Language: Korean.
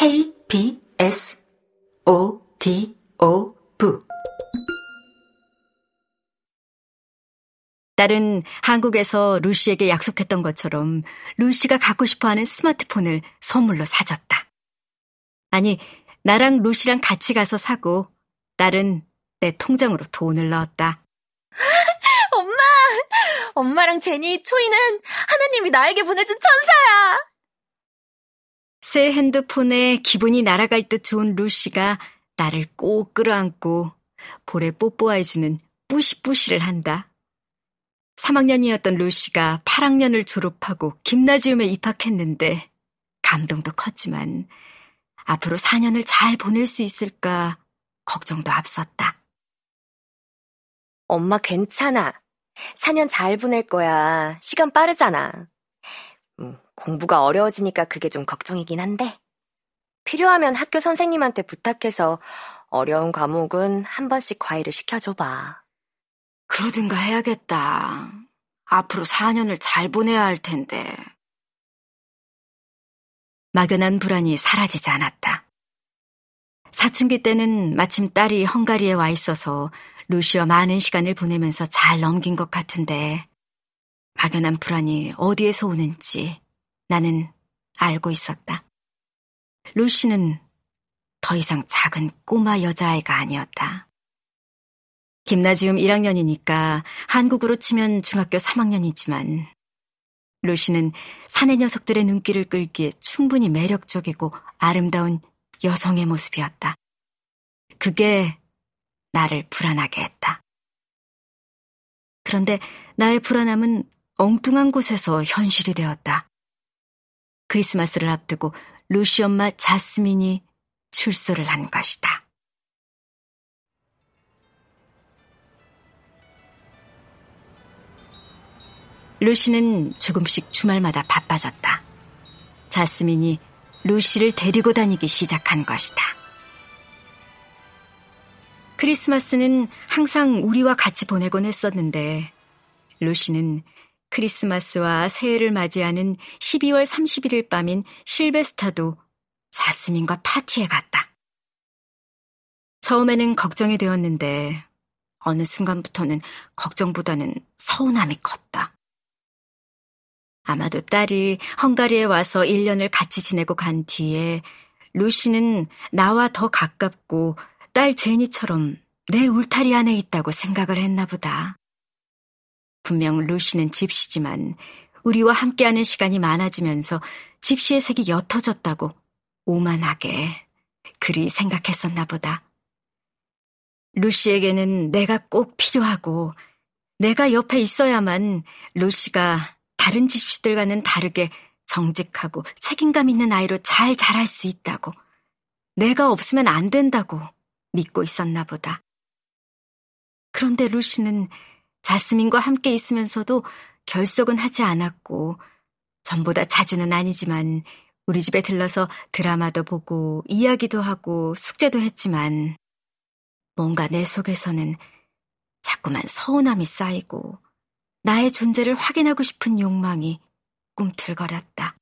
KBS O D O V 딸은 한국에서 루시에게 약속했던 것처럼 루시가 갖고 싶어 하는 스마트폰을 선물로 사줬다. 아니, 나랑 루시랑 같이 가서 사고 딸은 내 통장으로 돈을 넣었다. 엄마! 엄마랑 제니, 초이는 하나님이 나에게 보내준 천사야! 새 핸드폰에 기분이 날아갈 듯 좋은 루시가 나를 꼭 끌어안고 볼에 뽀뽀해주는 뿌시뿌시를 한다. 3학년이었던 루시가 8학년을 졸업하고 김나지움에 입학했는데 감동도 컸지만 앞으로 4년을 잘 보낼 수 있을까 걱정도 앞섰다. 엄마 괜찮아. 4년 잘 보낼 거야. 시간 빠르잖아. 음, 공부가 어려워지니까 그게 좀 걱정이긴 한데. 필요하면 학교 선생님한테 부탁해서 어려운 과목은 한 번씩 과외를 시켜줘봐. 그러든가 해야겠다. 앞으로 4년을 잘 보내야 할 텐데. 막연한 불안이 사라지지 않았다. 사춘기 때는 마침 딸이 헝가리에 와 있어서 루시와 많은 시간을 보내면서 잘 넘긴 것 같은데 막연한 불안이 어디에서 오는지 나는 알고 있었다. 루시는 더 이상 작은 꼬마 여자아이가 아니었다. 김나지움 1학년이니까 한국으로 치면 중학교 3학년이지만 루시는 사내 녀석들의 눈길을 끌기에 충분히 매력적이고 아름다운 여성의 모습이었다. 그게 나를 불안하게 했다. 그런데 나의 불안함은 엉뚱한 곳에서 현실이 되었다. 크리스마스를 앞두고 루시 엄마 자스민이 출소를 한 것이다. 루시는 조금씩 주말마다 바빠졌다. 자스민이 루시를 데리고 다니기 시작한 것이다. 크리스마스는 항상 우리와 같이 보내곤 했었는데, 루시는 크리스마스와 새해를 맞이하는 12월 31일 밤인 실베스타도 자스민과 파티에 갔다. 처음에는 걱정이 되었는데, 어느 순간부터는 걱정보다는 서운함이 컸다. 아마도 딸이 헝가리에 와서 1년을 같이 지내고 간 뒤에 루시는 나와 더 가깝고 딸 제니처럼 내 울타리 안에 있다고 생각을 했나 보다. 분명 루시는 집시지만 우리와 함께하는 시간이 많아지면서 집시의 색이 옅어졌다고 오만하게 그리 생각했었나 보다. 루시에게는 내가 꼭 필요하고 내가 옆에 있어야만 루시가 다른 집시들과는 다르게 정직하고 책임감 있는 아이로 잘 자랄 수 있다고. 내가 없으면 안 된다고 믿고 있었나 보다. 그런데 루시는 자스민과 함께 있으면서도 결석은 하지 않았고, 전보다 자주는 아니지만 우리 집에 들러서 드라마도 보고 이야기도 하고 숙제도 했지만 뭔가 내 속에서는 자꾸만 서운함이 쌓이고 나의 존재를 확인하고 싶은 욕망이 꿈틀거렸다.